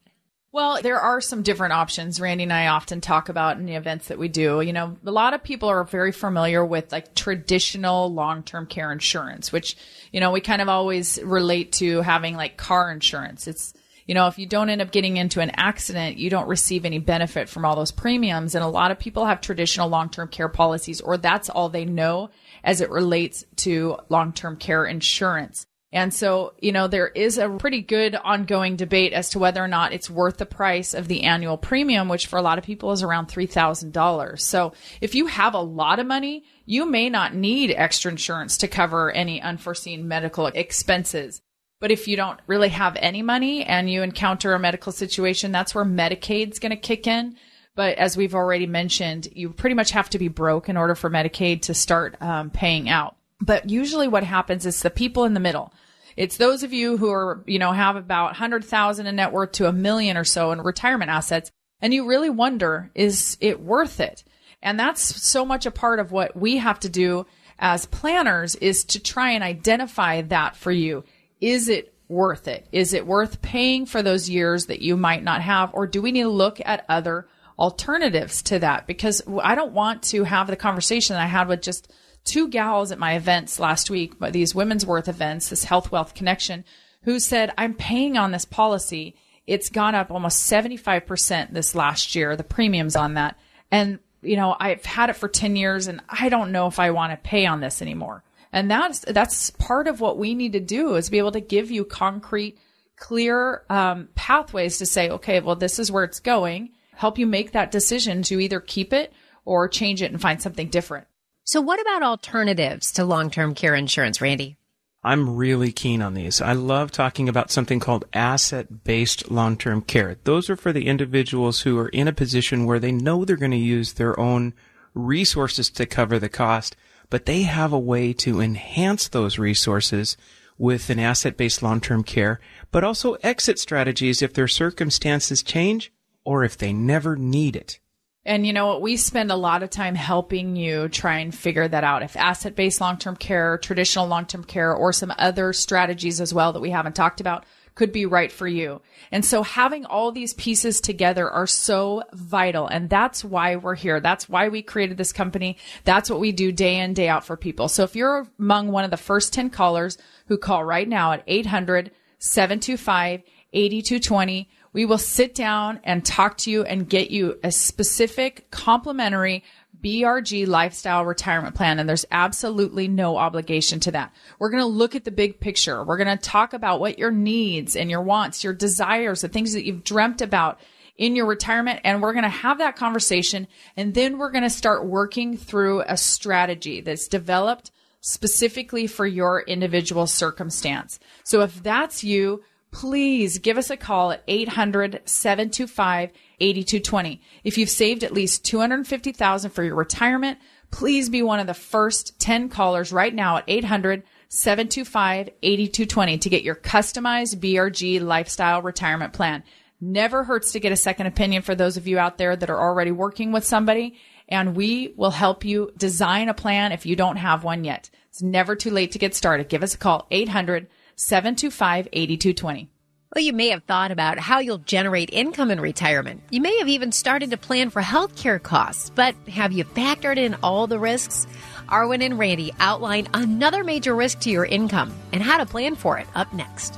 Well, there are some different options. Randy and I often talk about in the events that we do. You know, a lot of people are very familiar with like traditional long-term care insurance, which, you know, we kind of always relate to having like car insurance. It's, you know, if you don't end up getting into an accident, you don't receive any benefit from all those premiums. And a lot of people have traditional long-term care policies or that's all they know as it relates to long-term care insurance. And so, you know, there is a pretty good ongoing debate as to whether or not it's worth the price of the annual premium, which for a lot of people is around $3,000. So if you have a lot of money, you may not need extra insurance to cover any unforeseen medical expenses. But if you don't really have any money and you encounter a medical situation, that's where Medicaid's going to kick in. But as we've already mentioned, you pretty much have to be broke in order for Medicaid to start um, paying out. But usually what happens is the people in the middle, it's those of you who are, you know, have about 100,000 in net worth to a million or so in retirement assets. And you really wonder, is it worth it? And that's so much a part of what we have to do as planners is to try and identify that for you. Is it worth it? Is it worth paying for those years that you might not have? Or do we need to look at other alternatives to that? Because I don't want to have the conversation that I had with just two gals at my events last week, but these women's worth events, this health wealth connection, who said, I'm paying on this policy. It's gone up almost 75% this last year, the premiums on that. And, you know, I've had it for 10 years and I don't know if I want to pay on this anymore. And that's, that's part of what we need to do is be able to give you concrete, clear, um, pathways to say, okay, well, this is where it's going, help you make that decision to either keep it or change it and find something different. So, what about alternatives to long term care insurance, Randy? I'm really keen on these. I love talking about something called asset based long term care. Those are for the individuals who are in a position where they know they're going to use their own resources to cover the cost, but they have a way to enhance those resources with an asset based long term care, but also exit strategies if their circumstances change or if they never need it. And you know what? We spend a lot of time helping you try and figure that out. If asset based long term care, traditional long term care, or some other strategies as well that we haven't talked about, could be right for you. And so having all these pieces together are so vital. And that's why we're here. That's why we created this company. That's what we do day in, day out for people. So if you're among one of the first 10 callers who call right now at 800 725 8220, we will sit down and talk to you and get you a specific complimentary BRG lifestyle retirement plan. And there's absolutely no obligation to that. We're going to look at the big picture. We're going to talk about what your needs and your wants, your desires, the things that you've dreamt about in your retirement. And we're going to have that conversation. And then we're going to start working through a strategy that's developed specifically for your individual circumstance. So if that's you, please give us a call at 800 725 8220. If you've saved at least 250,000 for your retirement, please be one of the first 10 callers right now at 800 725 8220 to get your customized BRG lifestyle retirement plan. Never hurts to get a second opinion for those of you out there that are already working with somebody and we will help you design a plan if you don't have one yet. It's never too late to get started. Give us a call 800 725 8220. Well, you may have thought about how you'll generate income in retirement. You may have even started to plan for healthcare costs, but have you factored in all the risks? Arwen and Randy outline another major risk to your income and how to plan for it up next.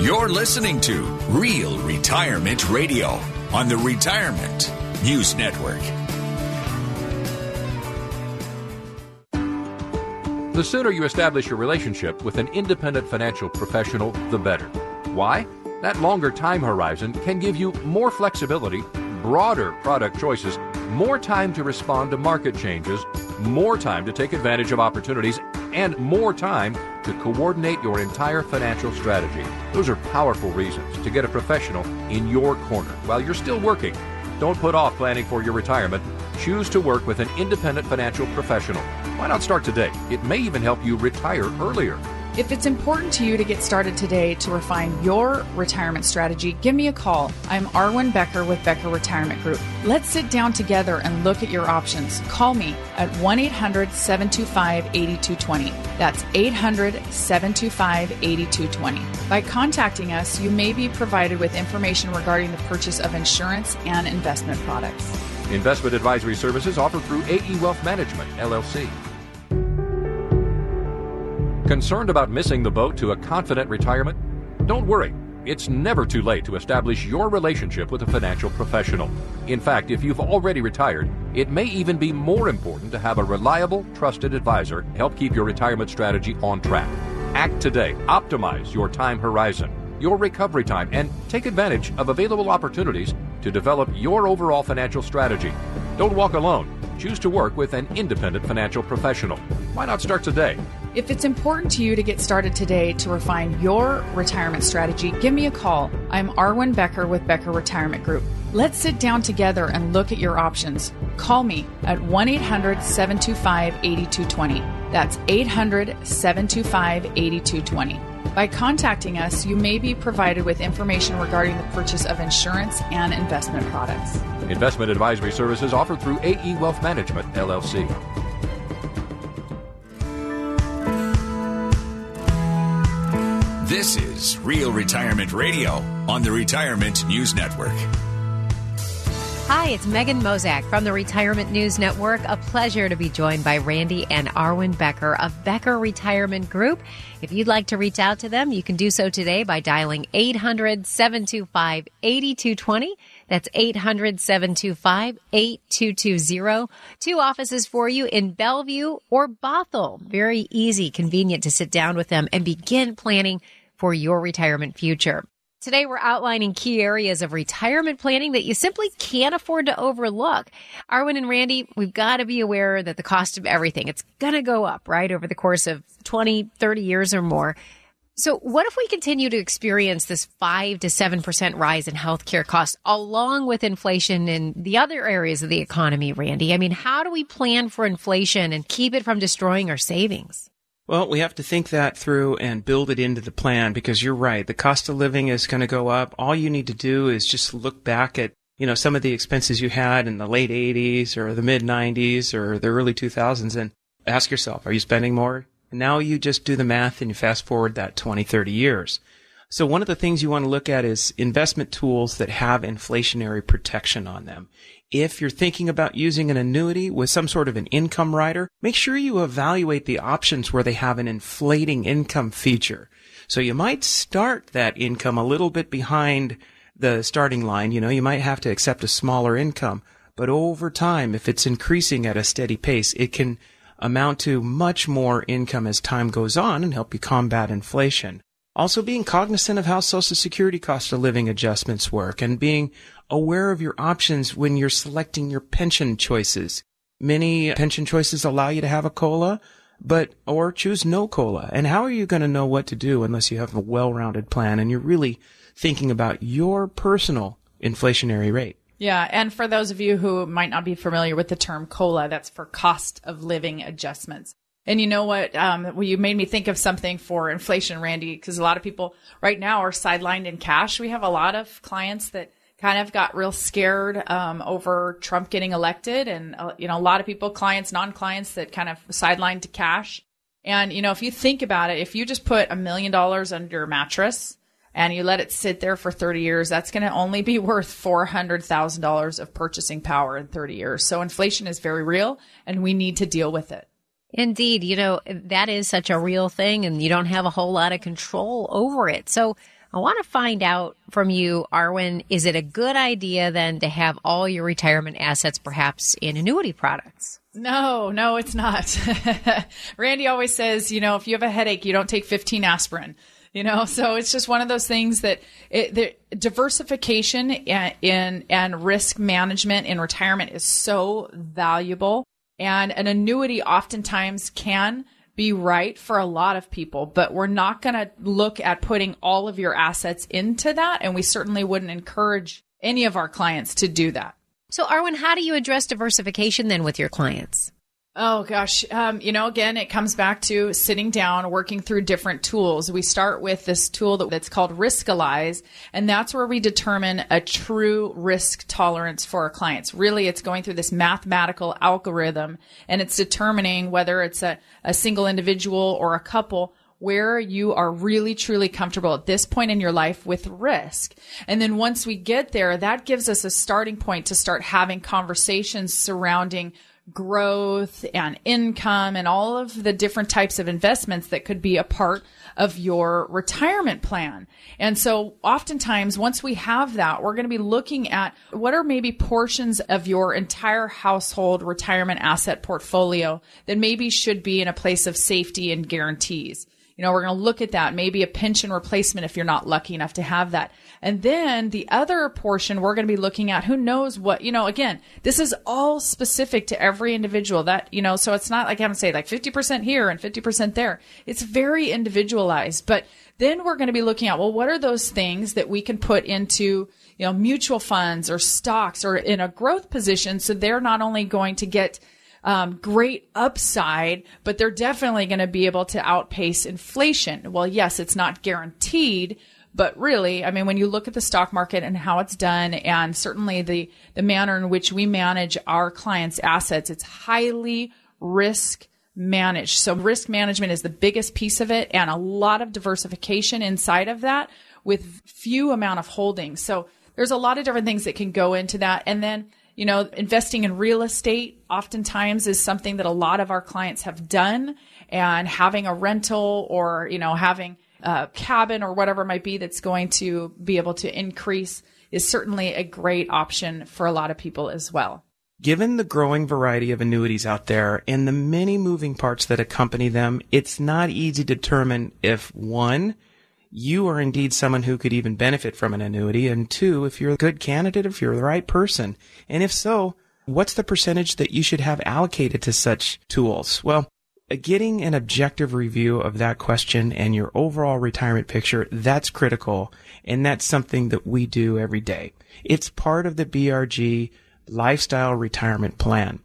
You're listening to Real Retirement Radio on the Retirement News Network. The sooner you establish your relationship with an independent financial professional, the better. Why? That longer time horizon can give you more flexibility, broader product choices, more time to respond to market changes, more time to take advantage of opportunities, and more time to coordinate your entire financial strategy. Those are powerful reasons to get a professional in your corner while you're still working. Don't put off planning for your retirement. Choose to work with an independent financial professional. Why not start today? It may even help you retire earlier. If it's important to you to get started today to refine your retirement strategy, give me a call. I'm Arwen Becker with Becker Retirement Group. Let's sit down together and look at your options. Call me at 1 800 725 8220. That's 800 725 8220. By contacting us, you may be provided with information regarding the purchase of insurance and investment products. Investment advisory services offered through AE Wealth Management, LLC. Concerned about missing the boat to a confident retirement? Don't worry. It's never too late to establish your relationship with a financial professional. In fact, if you've already retired, it may even be more important to have a reliable, trusted advisor help keep your retirement strategy on track. Act today. Optimize your time horizon, your recovery time, and take advantage of available opportunities to develop your overall financial strategy. Don't walk alone. Choose to work with an independent financial professional. Why not start today? If it's important to you to get started today to refine your retirement strategy, give me a call. I'm Arwen Becker with Becker Retirement Group. Let's sit down together and look at your options. Call me at 1 800 725 8220. That's 800 725 8220. By contacting us, you may be provided with information regarding the purchase of insurance and investment products. Investment advisory services offered through AE Wealth Management, LLC. This is Real Retirement Radio on the Retirement News Network. Hi, it's Megan Mozak from the Retirement News Network. A pleasure to be joined by Randy and Arwen Becker of Becker Retirement Group. If you'd like to reach out to them, you can do so today by dialing 800 725 8220. That's 800 725 8220. Two offices for you in Bellevue or Bothell. Very easy, convenient to sit down with them and begin planning for your retirement future. Today, we're outlining key areas of retirement planning that you simply can't afford to overlook. Arwen and Randy, we've got to be aware that the cost of everything, it's going to go up, right, over the course of 20, 30 years or more. So what if we continue to experience this 5 to 7% rise in healthcare costs along with inflation in the other areas of the economy, Randy? I mean, how do we plan for inflation and keep it from destroying our savings? Well, we have to think that through and build it into the plan because you're right. The cost of living is going to go up. All you need to do is just look back at, you know, some of the expenses you had in the late 80s or the mid 90s or the early 2000s and ask yourself, are you spending more Now you just do the math and you fast forward that 20, 30 years. So one of the things you want to look at is investment tools that have inflationary protection on them. If you're thinking about using an annuity with some sort of an income rider, make sure you evaluate the options where they have an inflating income feature. So you might start that income a little bit behind the starting line. You know, you might have to accept a smaller income, but over time, if it's increasing at a steady pace, it can amount to much more income as time goes on and help you combat inflation. Also being cognizant of how Social Security cost of living adjustments work and being aware of your options when you're selecting your pension choices. Many pension choices allow you to have a COLA, but, or choose no COLA. And how are you going to know what to do unless you have a well-rounded plan and you're really thinking about your personal inflationary rate? Yeah, and for those of you who might not be familiar with the term COLA, that's for cost of living adjustments. And you know what? Um, well, you made me think of something for inflation, Randy, because a lot of people right now are sidelined in cash. We have a lot of clients that kind of got real scared um, over Trump getting elected, and uh, you know, a lot of people, clients, non-clients, that kind of sidelined to cash. And you know, if you think about it, if you just put a million dollars under your mattress and you let it sit there for 30 years, that's going to only be worth $400,000 of purchasing power in 30 years. So inflation is very real and we need to deal with it. Indeed. You know, that is such a real thing and you don't have a whole lot of control over it. So I want to find out from you, Arwen, is it a good idea then to have all your retirement assets perhaps in annuity products? No, no, it's not. Randy always says, you know, if you have a headache, you don't take 15 aspirin you know so it's just one of those things that it, the diversification in and risk management in retirement is so valuable and an annuity oftentimes can be right for a lot of people, but we're not going to look at putting all of your assets into that. And we certainly wouldn't encourage any of our clients to do that. So, Arwen, how do you address diversification then with your clients? Oh gosh, um, you know, again, it comes back to sitting down, working through different tools. We start with this tool that's called Riskalyze, and that's where we determine a true risk tolerance for our clients. Really, it's going through this mathematical algorithm, and it's determining whether it's a, a single individual or a couple where you are really truly comfortable at this point in your life with risk. And then once we get there, that gives us a starting point to start having conversations surrounding growth and income and all of the different types of investments that could be a part of your retirement plan. And so oftentimes once we have that, we're going to be looking at what are maybe portions of your entire household retirement asset portfolio that maybe should be in a place of safety and guarantees. You know, we're going to look at that, maybe a pension replacement if you're not lucky enough to have that. And then the other portion we're going to be looking at, who knows what, you know, again, this is all specific to every individual that, you know, so it's not like I'm saying like 50% here and 50% there. It's very individualized, but then we're going to be looking at, well, what are those things that we can put into, you know, mutual funds or stocks or in a growth position. So they're not only going to get um, great upside, but they're definitely going to be able to outpace inflation. Well, yes, it's not guaranteed, but really, I mean, when you look at the stock market and how it's done, and certainly the the manner in which we manage our clients' assets, it's highly risk managed. So risk management is the biggest piece of it, and a lot of diversification inside of that with few amount of holdings. So there's a lot of different things that can go into that, and then you know, investing in real estate oftentimes is something that a lot of our clients have done and having a rental or, you know, having a cabin or whatever it might be that's going to be able to increase is certainly a great option for a lot of people as well. Given the growing variety of annuities out there and the many moving parts that accompany them, it's not easy to determine if one, you are indeed someone who could even benefit from an annuity. And two, if you're a good candidate, if you're the right person. And if so, what's the percentage that you should have allocated to such tools? Well, Uh, getting an objective review of that question and your overall retirement picture, that's critical. And that's something that we do every day. It's part of the BRG lifestyle retirement plan.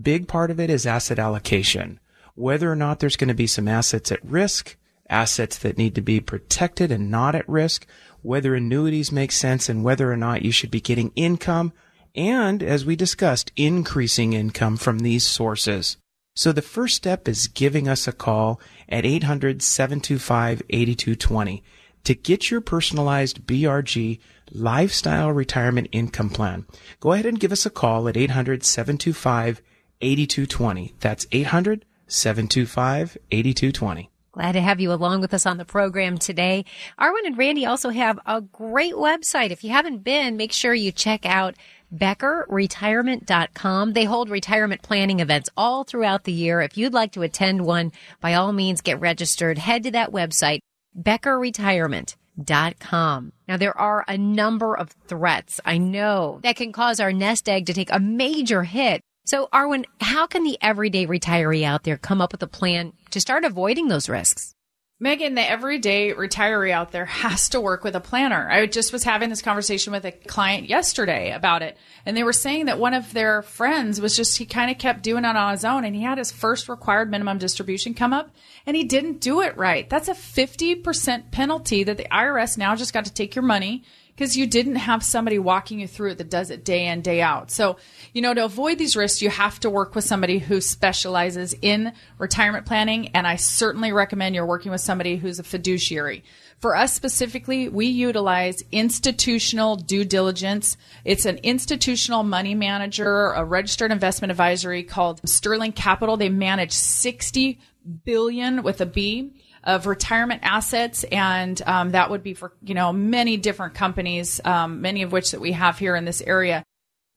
Big part of it is asset allocation. Whether or not there's going to be some assets at risk, assets that need to be protected and not at risk, whether annuities make sense and whether or not you should be getting income, and as we discussed, increasing income from these sources. So the first step is giving us a call at 800-725-8220 to get your personalized BRG lifestyle retirement income plan. Go ahead and give us a call at 800-725-8220. That's 800-725-8220. Glad to have you along with us on the program today. Arwen and Randy also have a great website. If you haven't been, make sure you check out BeckerRetirement.com. They hold retirement planning events all throughout the year. If you'd like to attend one, by all means get registered. Head to that website, BeckerRetirement.com. Now there are a number of threats I know that can cause our nest egg to take a major hit. So Arwen, how can the everyday retiree out there come up with a plan to start avoiding those risks? Megan, the everyday retiree out there has to work with a planner. I just was having this conversation with a client yesterday about it, and they were saying that one of their friends was just, he kind of kept doing it on his own, and he had his first required minimum distribution come up, and he didn't do it right. That's a 50% penalty that the IRS now just got to take your money because you didn't have somebody walking you through it that does it day in, day out. So, you know, to avoid these risks, you have to work with somebody who specializes in retirement planning. And I certainly recommend you're working with somebody who's a fiduciary. For us specifically, we utilize institutional due diligence. It's an institutional money manager, a registered investment advisory called Sterling Capital. They manage 60 billion with a B of retirement assets, and um, that would be for you know many different companies, um, many of which that we have here in this area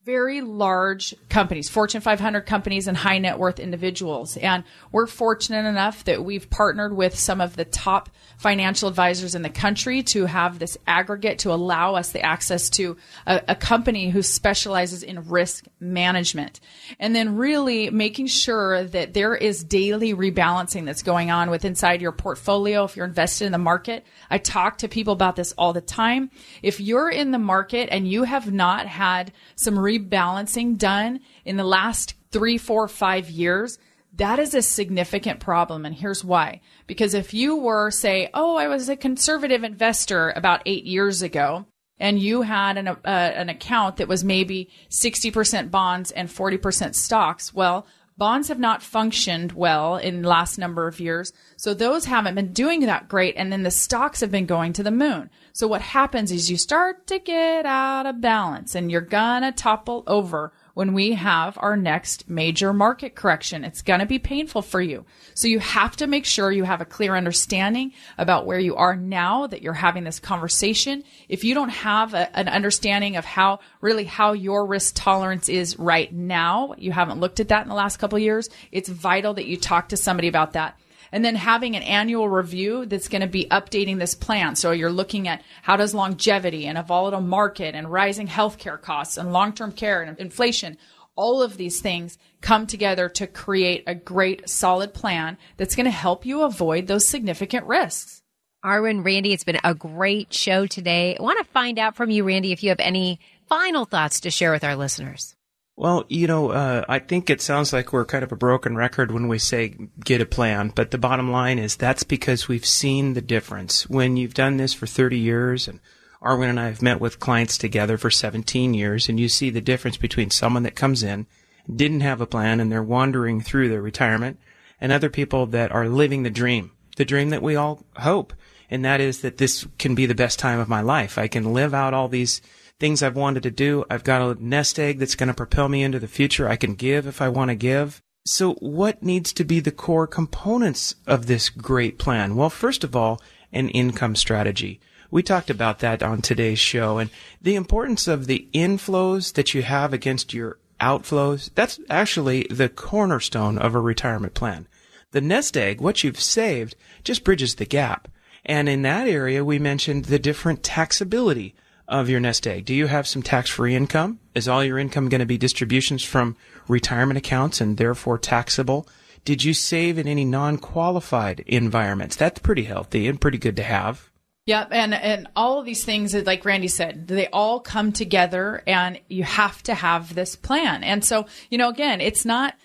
very large companies, Fortune 500 companies and high net worth individuals. And we're fortunate enough that we've partnered with some of the top financial advisors in the country to have this aggregate to allow us the access to a, a company who specializes in risk management. And then really making sure that there is daily rebalancing that's going on with inside your portfolio if you're invested in the market. I talk to people about this all the time. If you're in the market and you have not had some rebalancing done in the last three, four, five years, that is a significant problem. And here's why. Because if you were, say, oh, I was a conservative investor about eight years ago, and you had an, uh, an account that was maybe 60% bonds and 40% stocks, well, bonds have not functioned well in the last number of years. So those haven't been doing that great. And then the stocks have been going to the moon. So what happens is you start to get out of balance and you're gonna topple over when we have our next major market correction. It's going to be painful for you. So you have to make sure you have a clear understanding about where you are now that you're having this conversation. If you don't have a, an understanding of how really how your risk tolerance is right now, you haven't looked at that in the last couple years. It's vital that you talk to somebody about that and then having an annual review that's going to be updating this plan. So you're looking at how does longevity and a volatile market and rising healthcare costs and long-term care and inflation, all of these things come together to create a great solid plan that's going to help you avoid those significant risks. Arwen, Randy, it's been a great show today. I want to find out from you, Randy, if you have any final thoughts to share with our listeners. Well, you know, uh, I think it sounds like we're kind of a broken record when we say get a plan, but the bottom line is that's because we've seen the difference. When you've done this for 30 years, and Arwen and I have met with clients together for 17 years, and you see the difference between someone that comes in, didn't have a plan, and they're wandering through their retirement, and other people that are living the dream, the dream that we all hope, and that is that this can be the best time of my life. I can live out all these things I've wanted to do. I've got a nest egg that's going to propel me into the future. I can give if I want to give. So what needs to be the core components of this great plan? Well, first of all, an income strategy. We talked about that on today's show and the importance of the inflows that you have against your outflows. That's actually the cornerstone of a retirement plan. The nest egg, what you've saved, just bridges the gap. And in that area, we mentioned the different taxability of your nest egg? Do you have some tax-free income? Is all your income going to be distributions from retirement accounts and therefore taxable? Did you save in any non-qualified environments? That's pretty healthy and pretty good to have. Yep, and and all of these things, like Randy said, they all come together, and you have to have this plan. And so, you know, again, it's not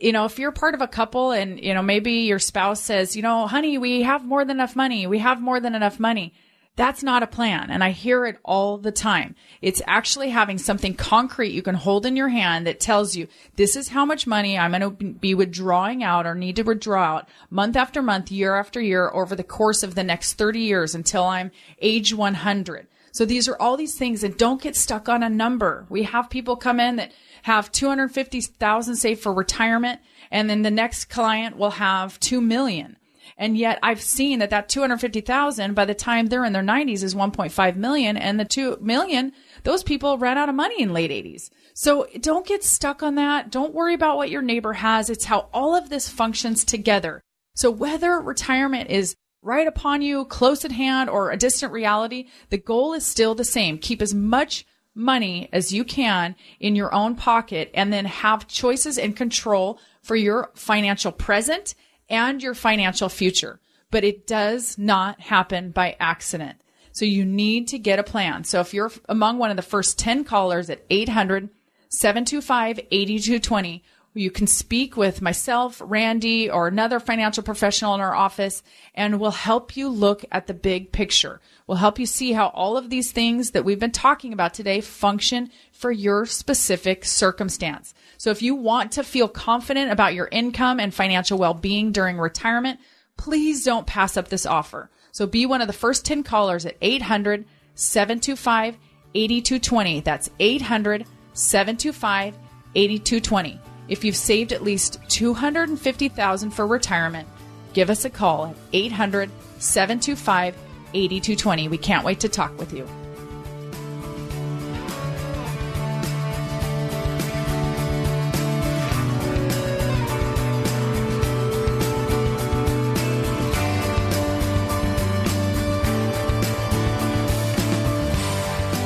you know, if you're part of a couple and, you know, maybe your spouse says, you know, honey, we have more than enough money. We have more than enough money That's not a plan. And I hear it all the time. It's actually having something concrete you can hold in your hand that tells you this is how much money I'm going to be withdrawing out or need to withdraw out month after month, year after year over the course of the next 30 years until I'm age 100. So these are all these things and don't get stuck on a number. We have people come in that have 250,000 saved for retirement and then the next client will have 2 million. And yet I've seen that that 250,000 by the time they're in their 90s is 1.5 million and the 2 million, those people ran out of money in late 80s. So don't get stuck on that. Don't worry about what your neighbor has. It's how all of this functions together. So whether retirement is right upon you, close at hand, or a distant reality, the goal is still the same. Keep as much money as you can in your own pocket and then have choices and control for your financial present and your financial future. But it does not happen by accident. So you need to get a plan. So if you're among one of the first 10 callers at 800 725 8220, you can speak with myself, Randy, or another financial professional in our office, and we'll help you look at the big picture. We'll help you see how all of these things that we've been talking about today function for your specific circumstance. So if you want to feel confident about your income and financial well-being during retirement, please don't pass up this offer. So be one of the first 10 callers at 800 725 8220. That's 800 725 8220. If you've saved at least 250,000 for retirement, give us a call at 800 725 8220. We can't wait to talk with you.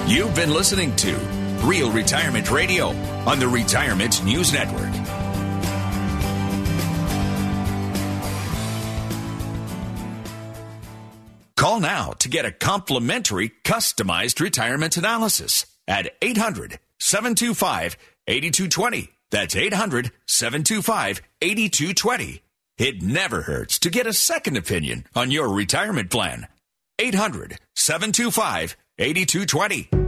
You've been listening to Real Retirement Radio on the Retirement News Network. Call now to get a complimentary customized retirement analysis at 800 725 8220. That's 800 725 8220. It never hurts to get a second opinion on your retirement plan. 800 725 8220.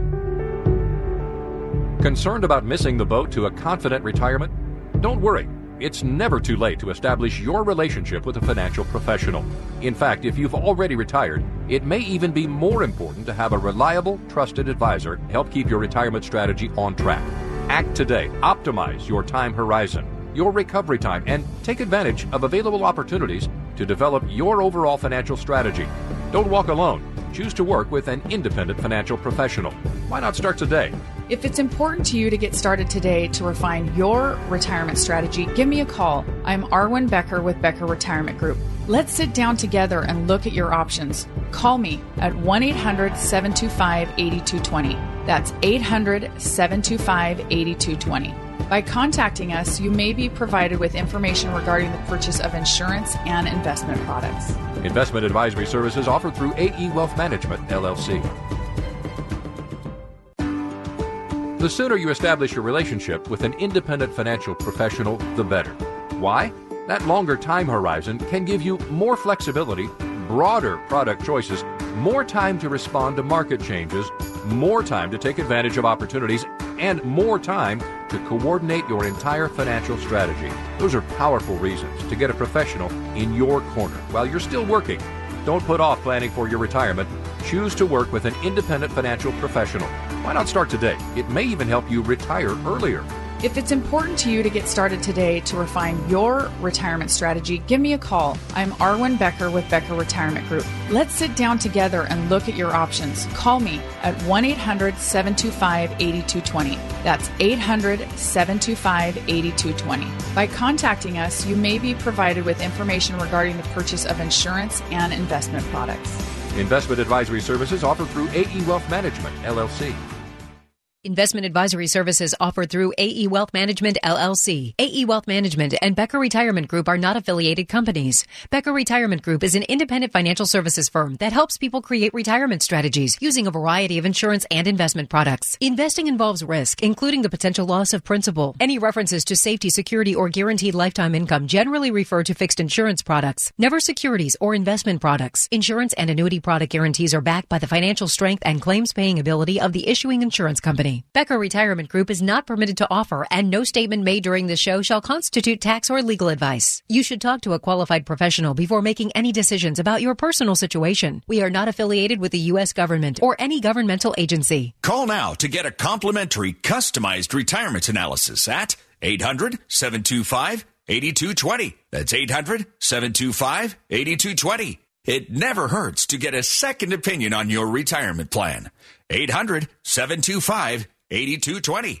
Concerned about missing the boat to a confident retirement? Don't worry. It's never too late to establish your relationship with a financial professional. In fact, if you've already retired, it may even be more important to have a reliable, trusted advisor help keep your retirement strategy on track. Act today. Optimize your time horizon, your recovery time, and take advantage of available opportunities to develop your overall financial strategy. Don't walk alone. Choose to work with an independent financial professional. Why not start today? If it's important to you to get started today to refine your retirement strategy, give me a call. I'm Arwen Becker with Becker Retirement Group. Let's sit down together and look at your options. Call me at 1 800 725 8220. That's 800 725 8220. By contacting us, you may be provided with information regarding the purchase of insurance and investment products. Investment advisory services offered through AE Wealth Management, LLC. The sooner you establish your relationship with an independent financial professional, the better. Why? That longer time horizon can give you more flexibility, broader product choices, more time to respond to market changes, more time to take advantage of opportunities, and more time to coordinate your entire financial strategy. Those are powerful reasons to get a professional in your corner while you're still working. Don't put off planning for your retirement. Choose to work with an independent financial professional. Why not start today? It may even help you retire earlier. If it's important to you to get started today to refine your retirement strategy, give me a call. I'm Arwen Becker with Becker Retirement Group. Let's sit down together and look at your options. Call me at 1 800 725 8220. That's 800 725 8220. By contacting us, you may be provided with information regarding the purchase of insurance and investment products. Investment advisory services offered through AE Wealth Management, LLC. Investment advisory services offered through AE Wealth Management LLC. AE Wealth Management and Becker Retirement Group are not affiliated companies. Becker Retirement Group is an independent financial services firm that helps people create retirement strategies using a variety of insurance and investment products. Investing involves risk, including the potential loss of principal. Any references to safety, security, or guaranteed lifetime income generally refer to fixed insurance products, never securities or investment products. Insurance and annuity product guarantees are backed by the financial strength and claims paying ability of the issuing insurance Becker Retirement Group is not permitted to offer, and no statement made during the show shall constitute tax or legal advice. You should talk to a qualified professional before making any decisions about your personal situation. We are not affiliated with the U.S. government or any governmental agency. Call now to get a complimentary customized retirement analysis at 800 725 8220. That's 800 725 8220. It never hurts to get a second opinion on your retirement plan. 800 725 8220.